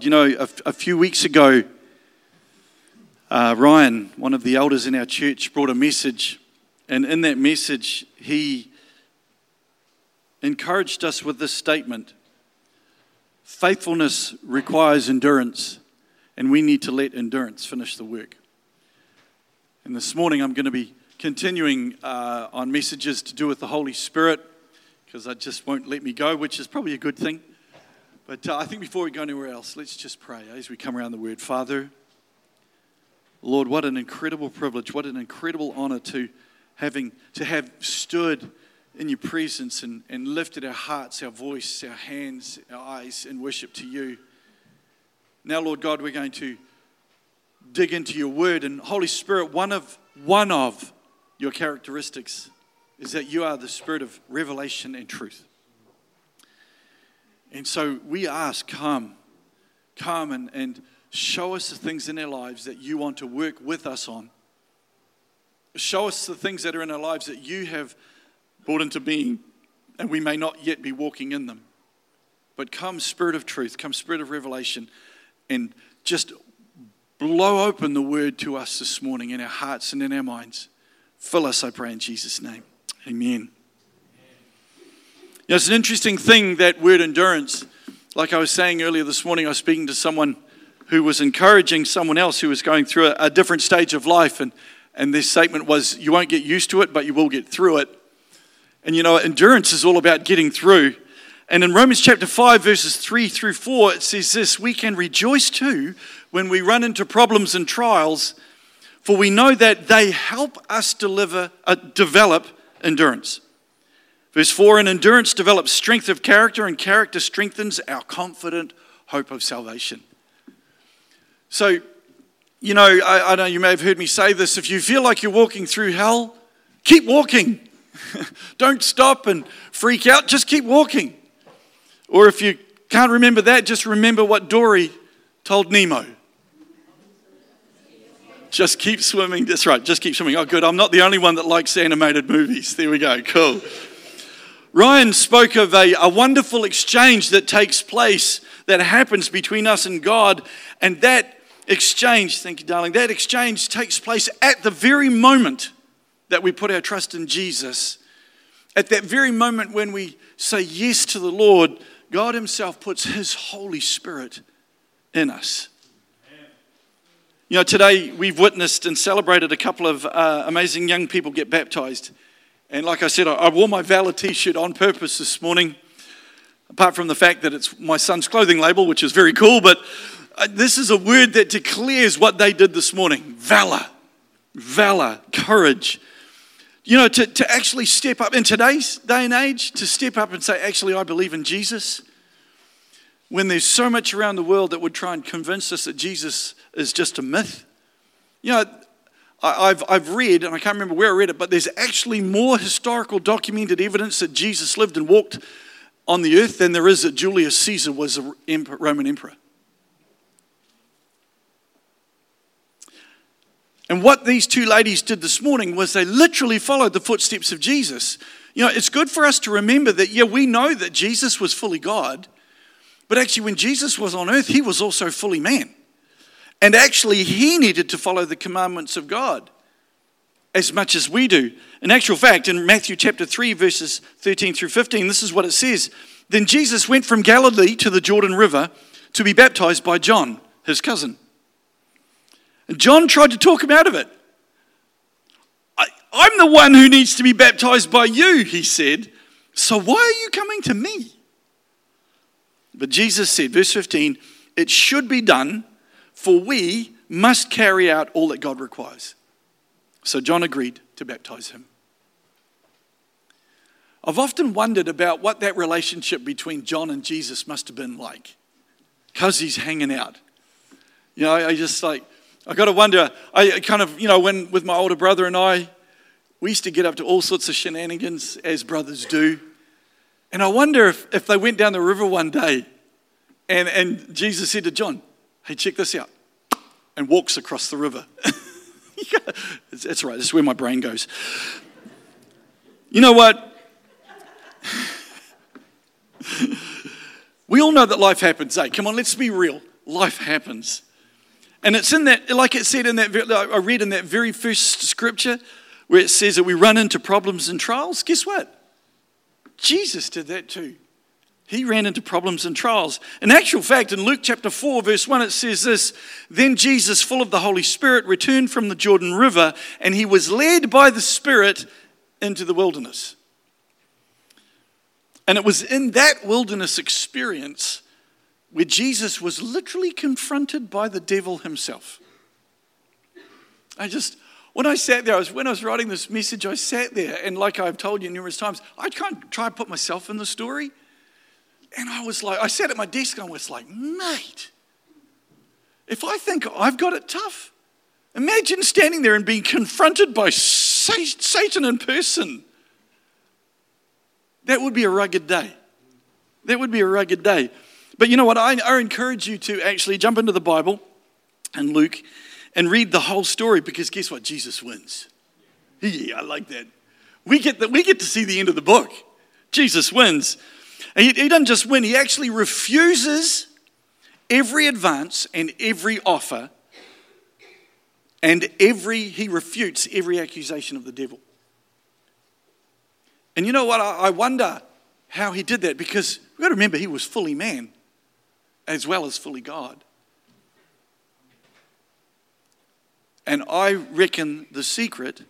You know, a, few weeks ago, uh, Ryan, one of the elders in our church, brought a message, and in that message, he encouraged us with this statement Faithfulness requires endurance, and we need to let endurance finish the work. And this morning, I'm going to be continuing uh, on messages to do with the Holy Spirit because I just won't let me go, which is probably a good thing. But uh, I think before we go anywhere else, let's just pray as we come around the word. Father, Lord, what an incredible privilege, what an incredible honor to having to have stood in your presence and, and lifted our hearts, our voice, our hands, our eyes in worship to you. Now, Lord God, we're going to dig into your word. And Holy Spirit, one of one of your characteristics is that you are the spirit of revelation and truth. And so we ask, come, come and, and show us the things in our lives that you want to work with us on. Show us the things that are in our lives that you have brought into being, and we may not yet be walking in them. But come, Spirit of truth, come, Spirit of revelation, and just blow open the word to us this morning in our hearts and in our minds. Fill us, I pray, in Jesus' name. Amen. You know, it's an interesting thing, that word endurance. Like I was saying earlier this morning, I was speaking to someone who was encouraging someone else who was going through a, a different stage of life. And, and their statement was, You won't get used to it, but you will get through it. And you know, endurance is all about getting through. And in Romans chapter 5, verses 3 through 4, it says this We can rejoice too when we run into problems and trials, for we know that they help us deliver, uh, develop endurance. Verse 4 And endurance develops strength of character, and character strengthens our confident hope of salvation. So, you know, I, I know you may have heard me say this. If you feel like you're walking through hell, keep walking. Don't stop and freak out, just keep walking. Or if you can't remember that, just remember what Dory told Nemo. Just keep swimming. That's right, just keep swimming. Oh, good. I'm not the only one that likes animated movies. There we go. Cool. Ryan spoke of a, a wonderful exchange that takes place, that happens between us and God. And that exchange, thank you, darling, that exchange takes place at the very moment that we put our trust in Jesus. At that very moment when we say yes to the Lord, God Himself puts His Holy Spirit in us. You know, today we've witnessed and celebrated a couple of uh, amazing young people get baptized. And like I said, I wore my Valor t shirt on purpose this morning, apart from the fact that it's my son's clothing label, which is very cool. But uh, this is a word that declares what they did this morning valor, valor, courage. You know, to, to actually step up in today's day and age, to step up and say, actually, I believe in Jesus, when there's so much around the world that would try and convince us that Jesus is just a myth. You know, I've, I've read, and I can't remember where I read it, but there's actually more historical documented evidence that Jesus lived and walked on the earth than there is that Julius Caesar was a Roman emperor. And what these two ladies did this morning was they literally followed the footsteps of Jesus. You know, it's good for us to remember that, yeah, we know that Jesus was fully God, but actually, when Jesus was on earth, he was also fully man. And actually, he needed to follow the commandments of God as much as we do. In actual fact, in Matthew chapter 3, verses 13 through 15, this is what it says Then Jesus went from Galilee to the Jordan River to be baptized by John, his cousin. And John tried to talk him out of it. I, I'm the one who needs to be baptized by you, he said. So why are you coming to me? But Jesus said, verse 15, it should be done for we must carry out all that God requires. So John agreed to baptize him. I've often wondered about what that relationship between John and Jesus must have been like because he's hanging out. You know, I just like, I got to wonder, I kind of, you know, when with my older brother and I, we used to get up to all sorts of shenanigans as brothers do. And I wonder if, if they went down the river one day and, and Jesus said to John, Hey, check this out. And walks across the river. That's right, this is where my brain goes. You know what? we all know that life happens. Hey, come on, let's be real. life happens. And it's in that, like it said in that, I read in that very first scripture where it says that we run into problems and trials. Guess what? Jesus did that too. He ran into problems and trials. In actual fact, in Luke chapter 4, verse 1, it says this Then Jesus, full of the Holy Spirit, returned from the Jordan River, and he was led by the Spirit into the wilderness. And it was in that wilderness experience where Jesus was literally confronted by the devil himself. I just, when I sat there, I was, when I was writing this message, I sat there, and like I've told you numerous times, I can't try and put myself in the story. And I was like, I sat at my desk and I was like, mate, if I think I've got it tough, imagine standing there and being confronted by Satan in person. That would be a rugged day. That would be a rugged day. But you know what? I, I encourage you to actually jump into the Bible and Luke and read the whole story because guess what? Jesus wins. Yeah, I like that. We get, the, we get to see the end of the book. Jesus wins. He, he doesn't just win, he actually refuses every advance and every offer, and every he refutes every accusation of the devil. And you know what? I, wonder how he did that because we've got to remember he was fully man as well as fully God. And I reckon the secret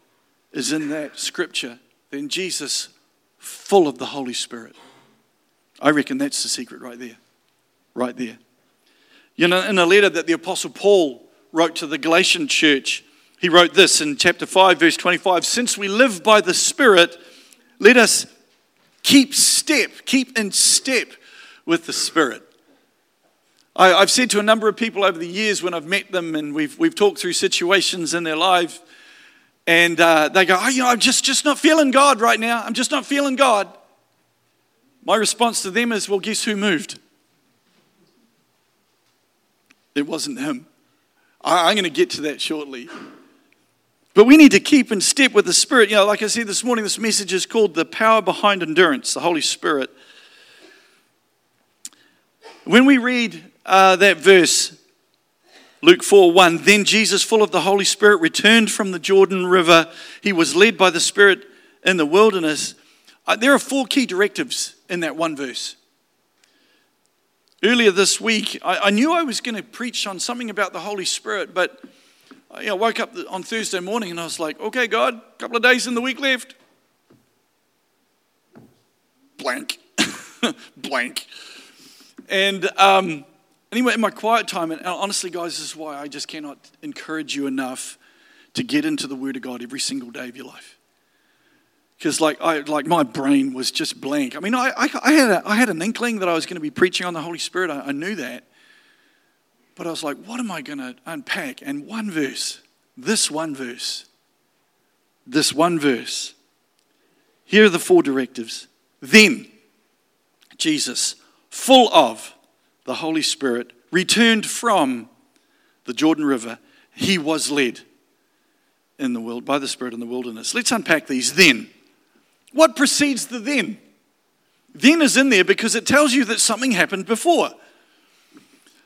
is in that scripture. Then Jesus, full of the Holy Spirit. I reckon that's the secret right there. Right there. You know, in a letter that the Apostle Paul wrote to the Galatian church, he wrote this in chapter 5, verse 25 Since we live by the Spirit, let us keep step, keep in step with the Spirit. I, have said to a number of people over the years when I've met them and we've, we've talked through situations in their life, and uh, they go, Oh, you know, I'm just, just not feeling God right now. I'm just not feeling God. My response to them is, well, guess who moved? It wasn't him. I, I'm going to get to that shortly. But we need to keep in step with the Spirit. You know, like I said this morning, this message is called The Power Behind Endurance, the Holy Spirit. When we read uh, that verse, Luke 4 1, then Jesus, full of the Holy Spirit, returned from the Jordan River. He was led by the Spirit in the wilderness. Uh, there are four key directives in that one verse. Earlier this week, I, I knew I was going to preach on something about the Holy Spirit, but I you know, woke up on Thursday morning and I was like, okay, God, a couple of days in the week left. Blank. Blank. And um, anyway, in my quiet time, and honestly, guys, this is why I just cannot encourage you enough to get into the Word of God every single day of your life because like I like my brain was just blank. I mean, I, I, I, had a, I had an inkling that I was going to be preaching on the Holy Spirit. I, I knew that, but I was like, what am I going to unpack? And one verse, this one verse, this one verse. Here are the four directives. Then Jesus, full of the Holy Spirit, returned from the Jordan River. He was led in the world by the Spirit in the wilderness. Let's unpack these. Then what precedes the then? Then is in there because it tells you that something happened before.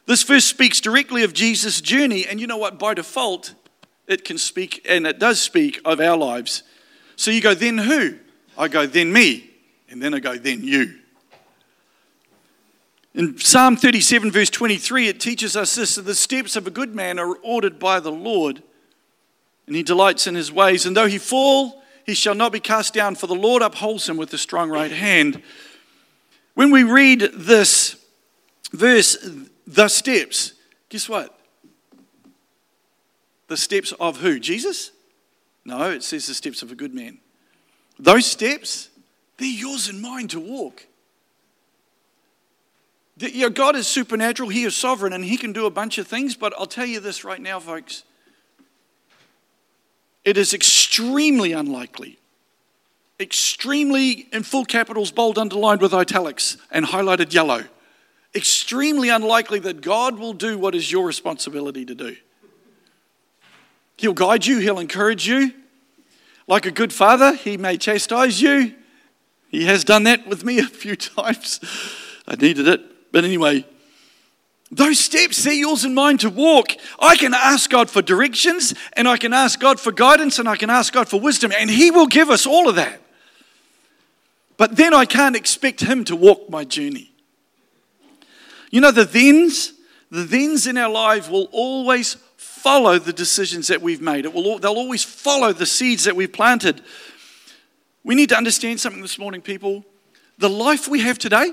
This verse speaks directly of Jesus' journey, and you know what? By default, it can speak, and it does speak of our lives. So you go, then who? I go, then me. And then I go, then you. In Psalm 37, verse 23, it teaches us this that the steps of a good man are ordered by the Lord, and he delights in his ways. And though he fall, he shall not be cast down, for the Lord upholds him with a strong right hand. When we read this verse, the steps, guess what? The steps of who? Jesus? No, it says the steps of a good man. Those steps, they're yours and mine to walk. You know, God is supernatural, He is sovereign, and He can do a bunch of things, but I'll tell you this right now, folks it is extremely unlikely, extremely in full capitals, bold, underlined with italics, and highlighted yellow. Extremely unlikely that God will do what is your responsibility to do. He'll guide you, He'll encourage you. Like a good father, He may chastise you. He has done that with me a few times. I needed it. But anyway, Those steps, they're yours and mine to walk. I can ask God for directions, and I can ask God for guidance, and I can ask God for wisdom, and He will give us all of that. But then I can't expect Him to walk my journey. You know, the thens, the thens in our life will always follow the decisions that we've made. It will, they'll always follow the seeds that we've planted. We need to understand something this morning, people. The life we have today,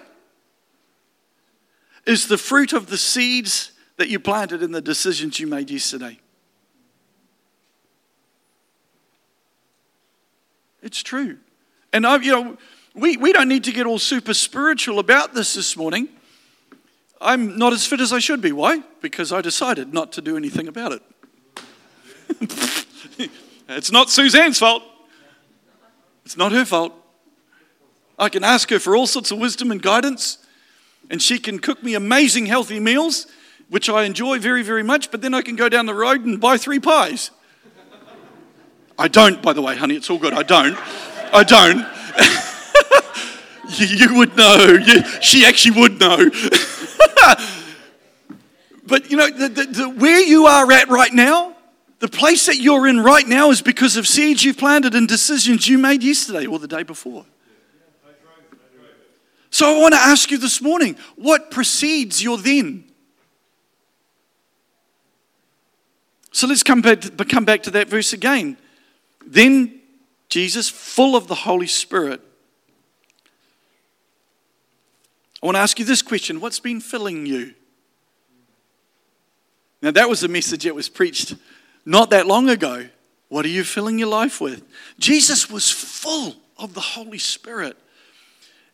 is the fruit of the seeds that you planted in the decisions you made yesterday. It's true. And I, you know, we, we don't need to get all super spiritual about this this morning. I'm not as fit as I should be. Why? Because I decided not to do anything about it. it's not Suzanne's fault. It's not her fault. I can ask her for all sorts of wisdom and guidance and she can cook me amazing healthy meals, which I enjoy very, very much, but then I can go down the road and buy three pies. I don't, by the way, honey, it's all good. I don't. I don't. you, you, would know. You, she actually would know. but you know, the, the, the, where you are at right now, the place that you're in right now is because of seeds you've planted and decisions you made yesterday or the day before. So I want to ask you this morning what precedes your then? So let's come back, to, come back to that verse again. Then Jesus, full of the Holy Spirit, I want to ask you this question What's been filling you? Now, that was a message that was preached not that long ago. What are you filling your life with? Jesus was full of the Holy Spirit.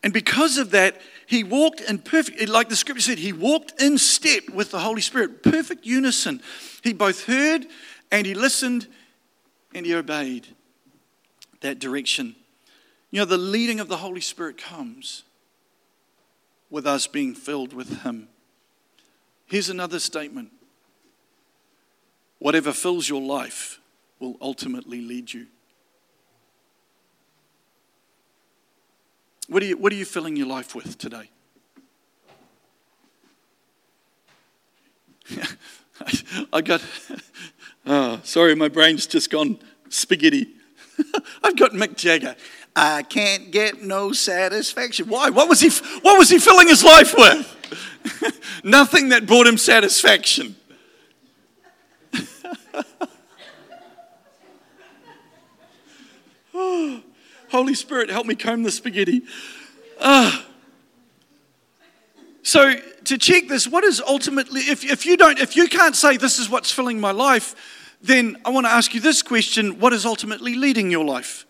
And because of that, he walked in perfect, like the scripture said, he walked in step with the Holy Spirit, perfect unison. He both heard and he listened and he obeyed that direction. You know, the leading of the Holy Spirit comes with us being filled with him. Here's another statement whatever fills your life will ultimately lead you. What are you, what are you filling your life with today? I got, oh, sorry, my brain's just gone spaghetti. I've got Mick Jagger. I can't get no satisfaction. Why? What was he, what was he filling his life with? Nothing that brought him satisfaction. oh. Holy Spirit, help me comb the spaghetti. Uh, so to check this, what is ultimately, if, if you don't, if you can't say this is what's filling my life, then I want to ask you this question what is ultimately leading your life?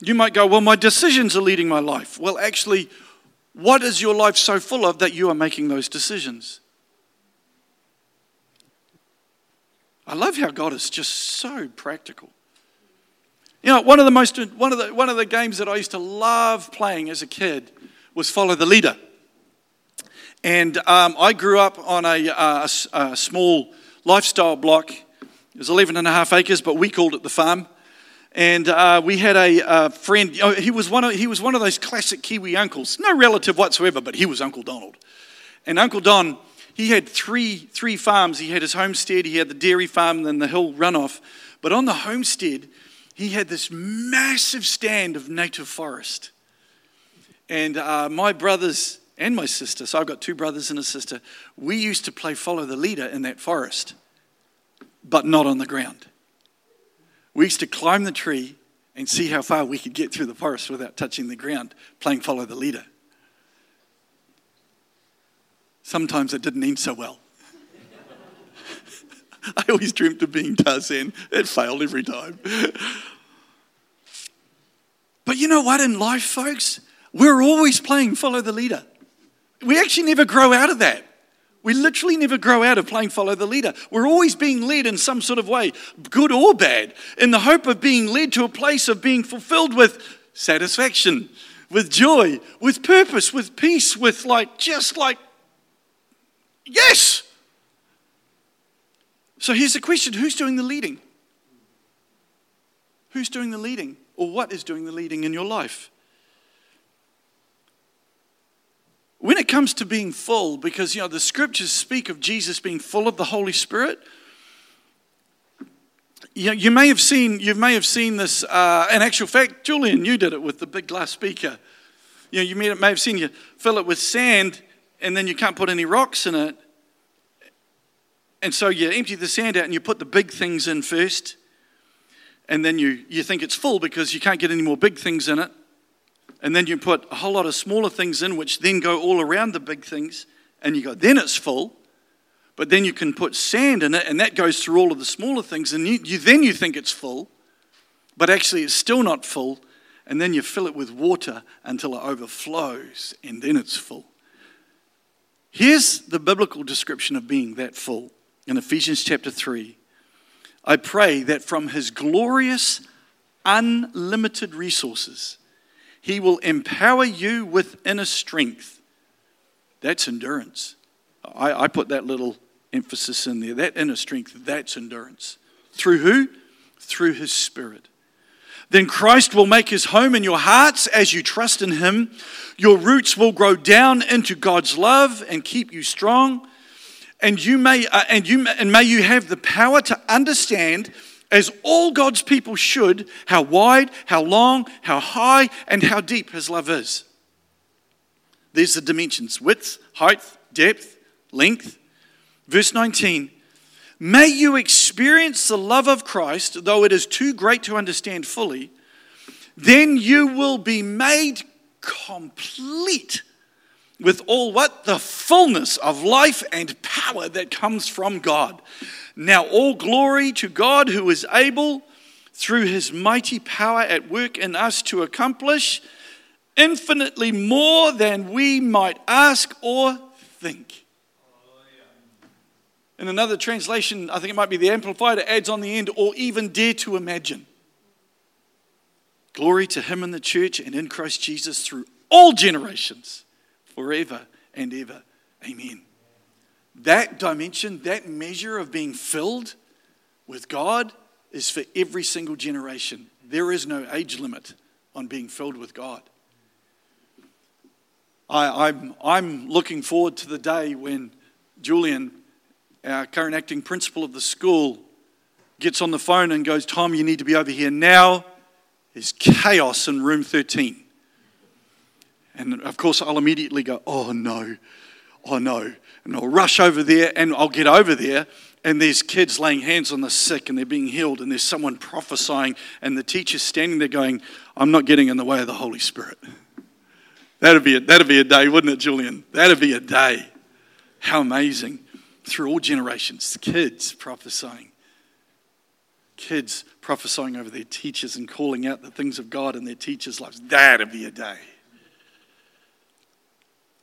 You might go, well, my decisions are leading my life. Well, actually, what is your life so full of that you are making those decisions? I love how God is just so practical. You know, one of the most one of the one of the games that I used to love playing as a kid was follow the leader. And um, I grew up on a, a, a, small lifestyle block. It was 11 and a half acres, but we called it the farm. And uh, we had a, a friend. You know, he was one of he was one of those classic Kiwi uncles. No relative whatsoever, but he was Uncle Donald. And Uncle Don he had three, three farms. He had his homestead, he had the dairy farm, and then the hill runoff. But on the homestead, he had this massive stand of native forest. And uh, my brothers and my sister, so I've got two brothers and a sister, we used to play follow the leader in that forest, but not on the ground. We used to climb the tree and see how far we could get through the forest without touching the ground, playing follow the leader. Sometimes it didn't end so well. I always dreamt of being Tarzan. It failed every time. But you know what, in life, folks? We're always playing follow the leader. We actually never grow out of that. We literally never grow out of playing follow the leader. We're always being led in some sort of way, good or bad, in the hope of being led to a place of being fulfilled with satisfaction, with joy, with purpose, with peace, with like, just like Yes. So here's the question who's doing the leading? Who's doing the leading? Or what is doing the leading in your life? when it comes to being full, because you know the scriptures speak of Jesus being full of the Holy Spirit. You, know, you may have seen you may have seen this. Uh, in actual fact, Julian, you did it with the big glass speaker. You know, you may, may have seen you fill it with sand, and then you can't put any rocks in it, and so you empty the sand out and you put the big things in first, and then you you think it's full because you can't get any more big things in it and then you put a whole lot of smaller things in, which then go all around the big things, and you go, then it's full. But then you can put sand in it, and that goes through all of the smaller things, and you, you, then you think it's full, but actually it's still not full. And then you fill it with water until it overflows, and then it's full. Here's the biblical description of being that full in Ephesians chapter 3. I pray that from his glorious, unlimited resources, he will empower you with inner strength. That's endurance. I, I put that little emphasis in there. That inner strength, that's endurance. Through who? Through His Spirit. Then Christ will make His home in your hearts as you trust in Him. Your roots will grow down into God's love and keep you strong. And you may, uh, and you, and may you have the power to understand as all God's people should, how wide, how long, how high, and how deep His love is. There's the dimensions width, height, depth, length. Verse 19 May you experience the love of Christ, though it is too great to understand fully, then you will be made complete with all what? The fullness of life and power that comes from God. Now, all glory to God who is able, through his mighty power at work in us, to accomplish infinitely more than we might ask or think. In another translation, I think it might be the Amplified, it adds on the end, or even dare to imagine. Glory to him in the church and in Christ Jesus through all generations, forever and ever. Amen that dimension, that measure of being filled with God is for every single generation. There is no age limit on being filled with God. I, am I'm, I'm looking forward to the day when Julian, our current acting principal of the school, gets on the phone and goes, Tom, you need to be over here now. There's chaos in room 13. And of course, I'll immediately go, oh no, oh no and I'll rush over there and I'll get over there and there's kids laying hands on the sick and they're being healed and there's someone prophesying and the teacher's standing there going, I'm not getting in the way of the Holy Spirit. That'd be a, that'd be a day, wouldn't it, Julian? That'd be a day. How amazing. Through all generations, kids prophesying. Kids prophesying over their teachers and calling out the things of God in their teachers' lives. That'd be a day.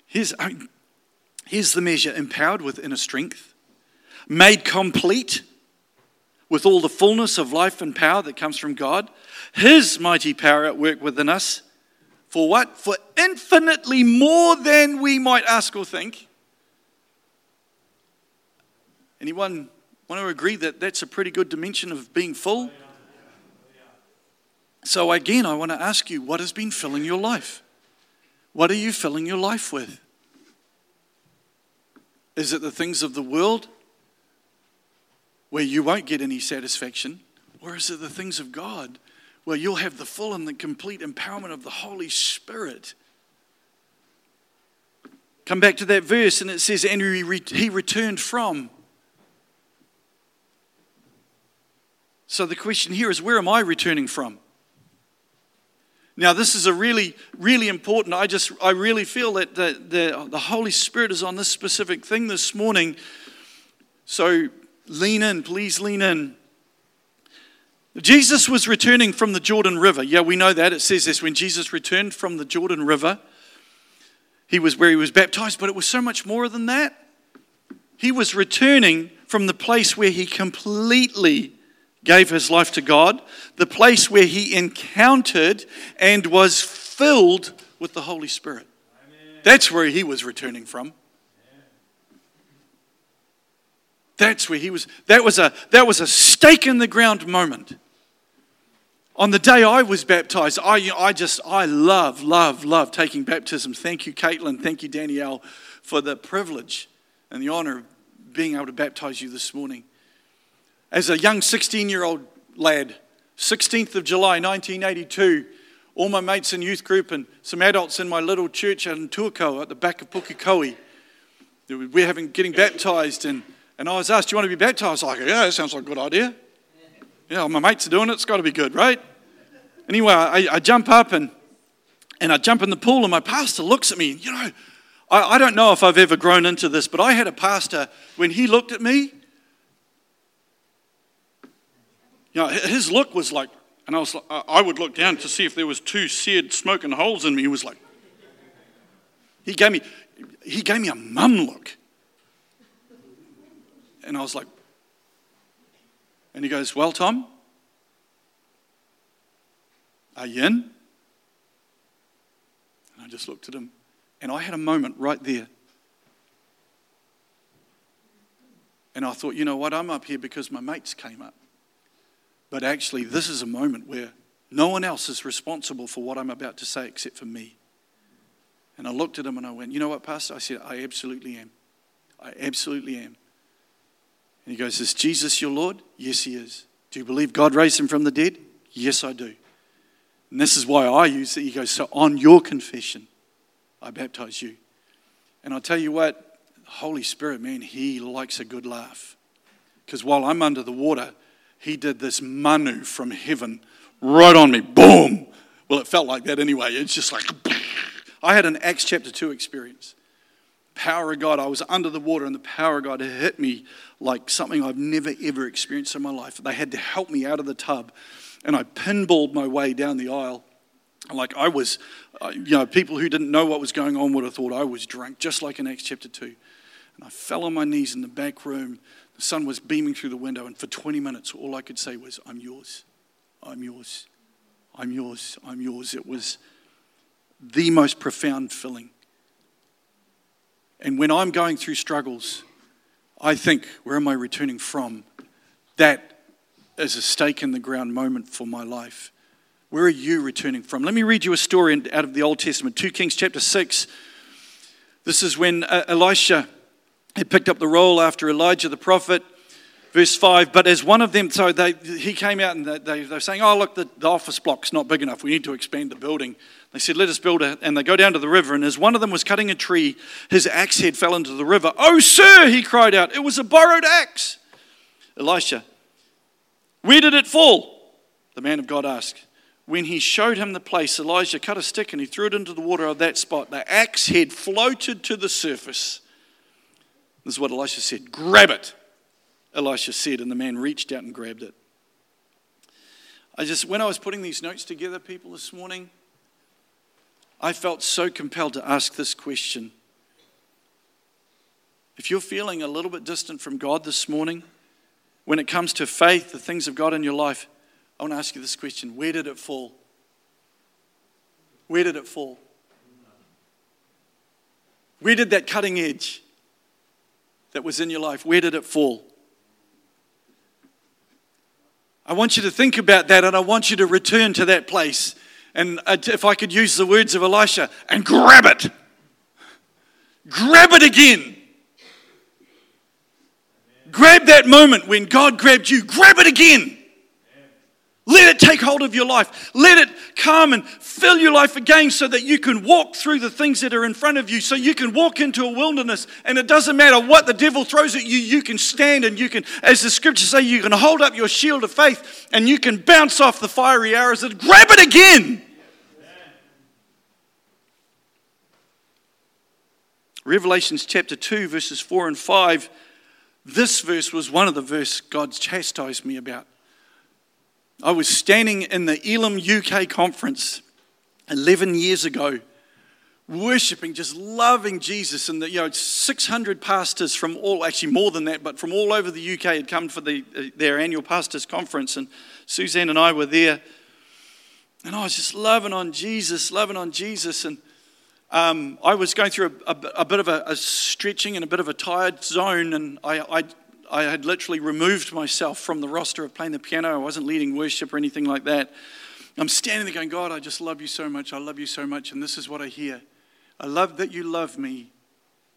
Here's, I mean, Here's the measure empowered with inner strength, made complete with all the fullness of life and power that comes from God, His mighty power at work within us. For what? For infinitely more than we might ask or think. Anyone want to agree that that's a pretty good dimension of being full? So, again, I want to ask you what has been filling your life? What are you filling your life with? Is it the things of the world where you won't get any satisfaction? Or is it the things of God where you'll have the full and the complete empowerment of the Holy Spirit? Come back to that verse, and it says, And he returned from. So the question here is, where am I returning from? Now, this is a really, really important. I just, I really feel that the, the, the Holy Spirit is on this specific thing this morning. So lean in, please lean in. Jesus was returning from the Jordan River. Yeah, we know that. It says this when Jesus returned from the Jordan River, he was where he was baptized, but it was so much more than that. He was returning from the place where he completely gave his life to God, the place where he encountered and was filled with the Holy Spirit. Amen. That's where he was returning from. That's where he was. That was a, that was a stake in the ground moment On the day I was baptized, I, I just, I love, love, love taking baptism. Thank you, Caitlin. Thank you, Danielle, for the privilege and the honor of being able to baptize you this morning. As a young 16 year old lad, 16th of July 1982, all my mates in youth group and some adults in my little church out in Tuakau at the back of Pukekohe, we're having, getting baptized. And, and I was asked, Do you want to be baptized? I was like, Yeah, that sounds like a good idea. Yeah, my mates are doing it. It's got to be good, right? Anyway, I, I jump up and, and I jump in the pool, and my pastor looks at me. You know, I, I don't know if I've ever grown into this, but I had a pastor, when he looked at me, you know, his look was like, and I was I would look down to see if there was two seared smoking holes in me. He was like, he gave me, he gave me a mum look. And I was like, and he goes, Well, Tom, are you in? And I just looked at him. And I had a moment right there. And I thought, you know what? I'm up here because my mates came up. But actually, this is a moment where no one else is responsible for what I'm about to say except for me. And I looked at him and I went, You know what, Pastor? I said, I absolutely am. I absolutely am. And he goes, Is Jesus your Lord? Yes, he is. Do you believe God raised him from the dead? Yes, I do. And this is why I use it. He goes, So on your confession, I baptize you. And I'll tell you what, Holy Spirit, man, he likes a good laugh. Because while I'm under the water, he did this manu from heaven right on me. Boom! Well, it felt like that anyway. It's just like, I had an Acts chapter 2 experience. Power of God, I was under the water, and the power of God hit me like something I've never ever experienced in my life. They had to help me out of the tub, and I pinballed my way down the aisle. Like I was, uh, you know, people who didn't know what was going on would have thought I was drunk, just like in Acts chapter 2. And I fell on my knees in the back room. Sun was beaming through the window, and for 20 minutes, all I could say was, I'm yours. I'm yours. I'm yours. I'm yours. It was the most profound feeling. And when I'm going through struggles, I think, where am I returning from? That is a stake in the ground moment for my life. Where are you returning from? Let me read you a story out of the Old Testament, 2 Kings chapter 6. This is when Elisha had picked up the role after Elijah the prophet. Verse 5, but as one of them, so they, he came out and they, they, were saying, Oh, look, the, the office block's not big enough. We need to expand the building. They said, Let us build it. And they go down to the river. And as one of them was cutting a tree, his axe head fell into the river. Oh, sir, he cried out, It was a borrowed axe. Elisha, where did it fall? The man of God asked. When he showed him the place, Elijah cut a stick and he threw it into the water of that spot. The axe head floated to the surface. This is what Elisha said Grab it. Elisha said, and the man reached out and grabbed it. I just, when I was putting these notes together, people, this morning, I felt so compelled to ask this question. If you're feeling a little bit distant from God this morning, when it comes to faith, the things of God in your life, I want to ask you this question Where did it fall? Where did it fall? Where did that cutting edge that was in your life, where did it fall? I want you to think about that and I want you to return to that place. And uh, if I could use the words of Elisha, and grab it. Grab it again. Grab that moment when God grabbed you, grab it again. Let it take hold of your life. Let it come and fill your life again so that you can walk through the things that are in front of you. So you can walk into a wilderness and it doesn't matter what the devil throws at you, you can stand and you can, as the scriptures say, you can hold up your shield of faith and you can bounce off the fiery arrows and grab it again. Revelations chapter 2, verses 4 and 5. This verse was one of the verses God chastised me about. I was standing in the Elim UK conference 11 years ago, worshiping, just loving Jesus. And the, you know, 600 pastors from all, actually more than that, but from all over the UK had come for the, uh, their annual pastors conference. And Suzanne and I were there. And I was just loving on Jesus, loving on Jesus. And um, I was going through a, a, a bit of a, a, stretching and a bit of a tired zone. And I, I I had literally removed myself from the roster of playing the piano. I wasn't leading worship or anything like that. I'm standing there going, God, I just love you so much. I love you so much. And this is what I hear I love that you love me,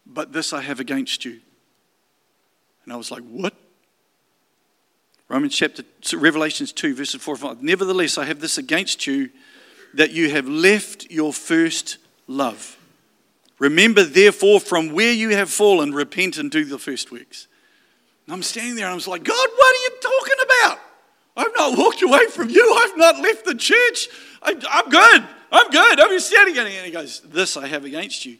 but this I have against you. And I was like, What? Romans chapter, Revelations 2, verses 4 and 5. Nevertheless, I have this against you, that you have left your first love. Remember, therefore, from where you have fallen, repent and do the first works. And I'm standing there and I was like, God, what are you talking about? I've not walked away from you. I've not left the church. I, am good. I'm good. I'm just standing there. And he goes, This I have against you.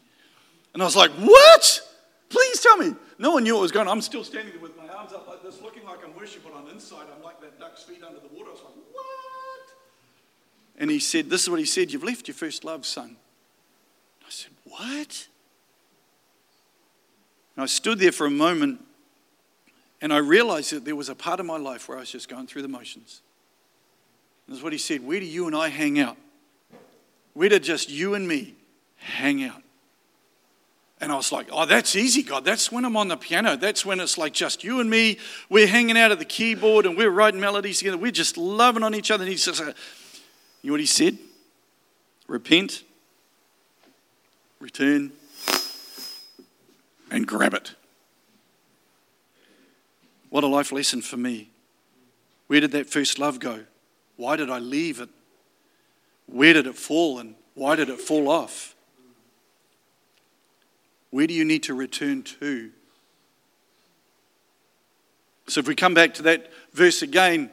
And I was like, What? Please tell me. No one knew what was going on. I'm still standing there with my arms up like this, looking like I'm worshiping, on the inside, I'm like that duck's feet under the water. I was like, What? And he said, This is what he said You've left your first love, son. I said, What? And I stood there for a moment and I realized that there was a part of my life where I was just going through the motions. That's what he said. Where do you and I hang out? Where do just you and me hang out? And I was like, oh, that's easy, God. That's when I'm on the piano. That's when it's like just you and me. We're hanging out at the keyboard and we're writing melodies together. We're just loving on each other. And he says, uh, you know what he said? Repent, return, and grab it. What a life lesson for me. Where did that first love go? Why did I leave it? Where did it fall and why did it fall off? Where do you need to return to? So if we come back to that verse again,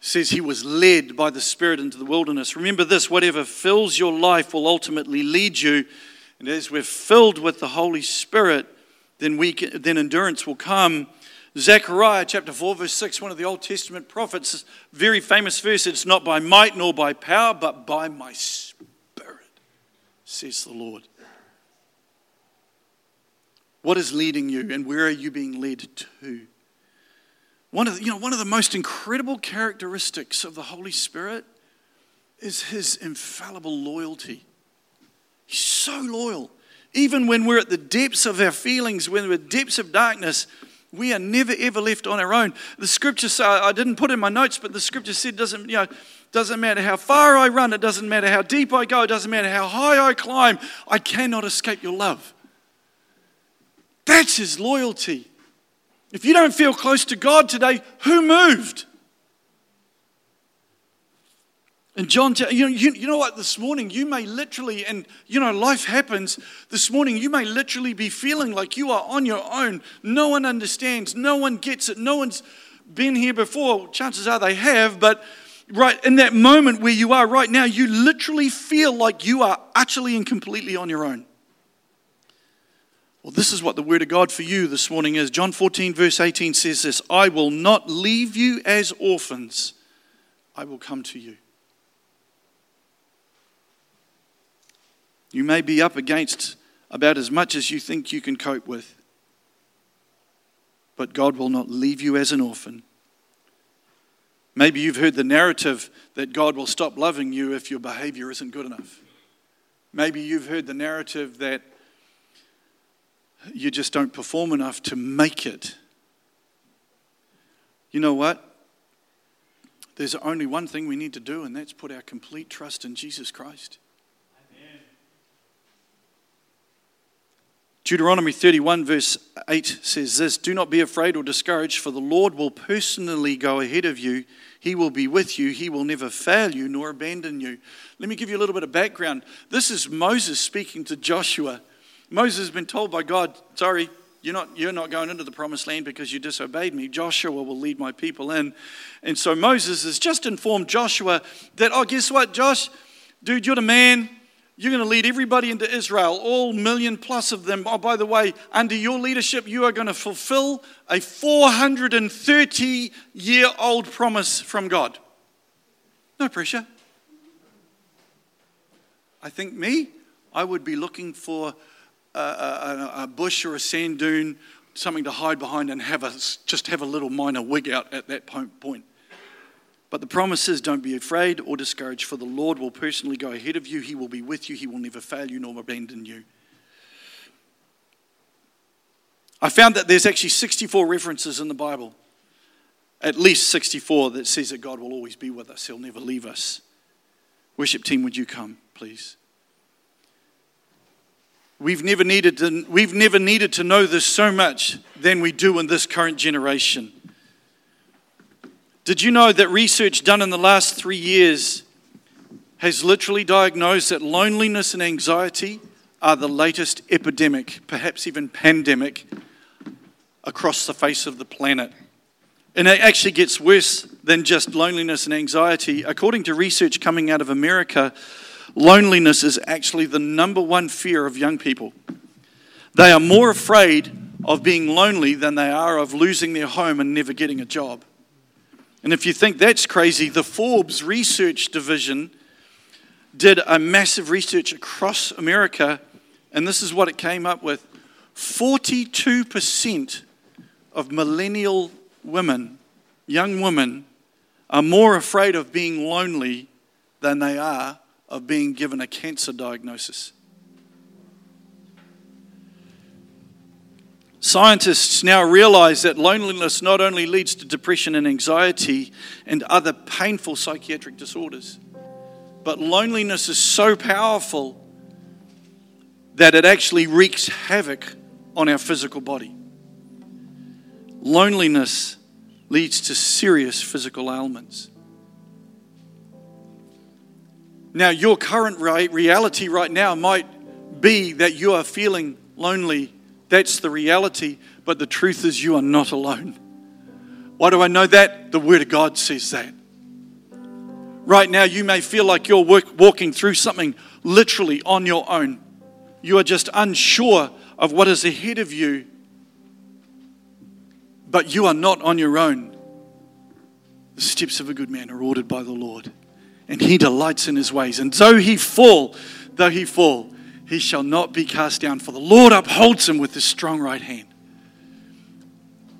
says he was led by the Spirit into the wilderness. Remember this whatever fills your life will ultimately lead you. And as we're filled with the Holy Spirit, then, we can, then endurance will come. Zechariah chapter 4, verse 6, one of the Old Testament prophets, very famous verse it's not by might nor by power, but by my spirit, says the Lord. What is leading you, and where are you being led to? One of the, you know, one of the most incredible characteristics of the Holy Spirit is his infallible loyalty. He's so loyal. Even when we're at the depths of our feelings, when we're at depths of darkness, we are never ever left on our own. The scripture said, I didn't put in my notes, but the scripture said, doesn't, you know, doesn't matter how far I run, it doesn't matter how deep I go, it doesn't matter how high I climb, I cannot escape your love. That's his loyalty. If you don't feel close to God today, who moved? And John, you know, you, you know what? This morning, you may literally, and you know, life happens. This morning, you may literally be feeling like you are on your own. No one understands. No one gets it. No one's been here before. Chances are they have, but right in that moment where you are right now, you literally feel like you are utterly and completely on your own. Well, this is what the word of God for you this morning is. John 14, verse 18 says this I will not leave you as orphans, I will come to you. You may be up against about as much as you think you can cope with, but God will not leave you as an orphan. Maybe you've heard the narrative that God will stop loving you if your behavior isn't good enough. Maybe you've heard the narrative that you just don't perform enough to make it. You know what? There's only one thing we need to do, and that's put our complete trust in Jesus Christ. Deuteronomy 31, verse 8 says this Do not be afraid or discouraged, for the Lord will personally go ahead of you. He will be with you. He will never fail you nor abandon you. Let me give you a little bit of background. This is Moses speaking to Joshua. Moses has been told by God, Sorry, you're not, you're not going into the promised land because you disobeyed me. Joshua will lead my people in. And so Moses has just informed Joshua that, Oh, guess what, Josh? Dude, you're the man you're going to lead everybody into Israel, all million plus of them. Oh, by the way, under your leadership, you are going to fulfill a 430 year old promise from God. No pressure. I think me, I would be looking for a, a, a bush or a sand dune, something to hide behind and have a, just have a little minor wig out at that point. But the promise is don't be afraid or discouraged, for the Lord will personally go ahead of you. He will be with you. He will never fail you nor abandon you. I found that there's actually 64 references in the Bible. at least 64 that says that God will always be with us, He'll never leave us. Worship team, would you come, please? We've never needed to, we've never needed to know this so much than we do in this current generation. Did you know that research done in the last three years has literally diagnosed that loneliness and anxiety are the latest epidemic, perhaps even pandemic, across the face of the planet? And it actually gets worse than just loneliness and anxiety. According to research coming out of America, loneliness is actually the number one fear of young people. They are more afraid of being lonely than they are of losing their home and never getting a job. And if you think that's crazy, the Forbes research division did a massive research across America, and this is what it came up with 42% of millennial women, young women, are more afraid of being lonely than they are of being given a cancer diagnosis. Scientists now realize that loneliness not only leads to depression and anxiety and other painful psychiatric disorders, but loneliness is so powerful that it actually wreaks havoc on our physical body. Loneliness leads to serious physical ailments. Now, your current reality right now might be that you are feeling lonely that's the reality. But the truth is, you are not alone. Why do I know that? The Word of God says that. Right now, you may feel like you're work, walking through something literally on your own. You are just unsure of what is ahead of you, but you are not on your own. The steps of a good man are ordered by the Lord, and he delights in his ways. And though he fall, though he fall, he shall not be cast down, for the Lord upholds him with his strong right hand.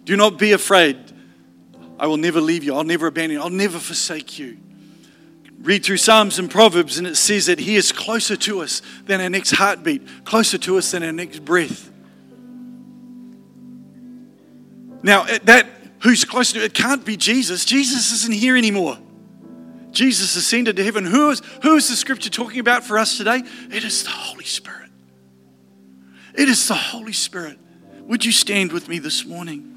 Do not be afraid. I will never leave you. I'll never abandon you. I'll never forsake you. Read through Psalms and Proverbs, and it says that He is closer to us than our next heartbeat, closer to us than our next breath. Now, that who's closer to it can't be Jesus. Jesus isn't here anymore. Jesus ascended to heaven. Who is, who is the scripture talking about for us today? It is the Holy Spirit. It is the Holy Spirit. Would you stand with me this morning?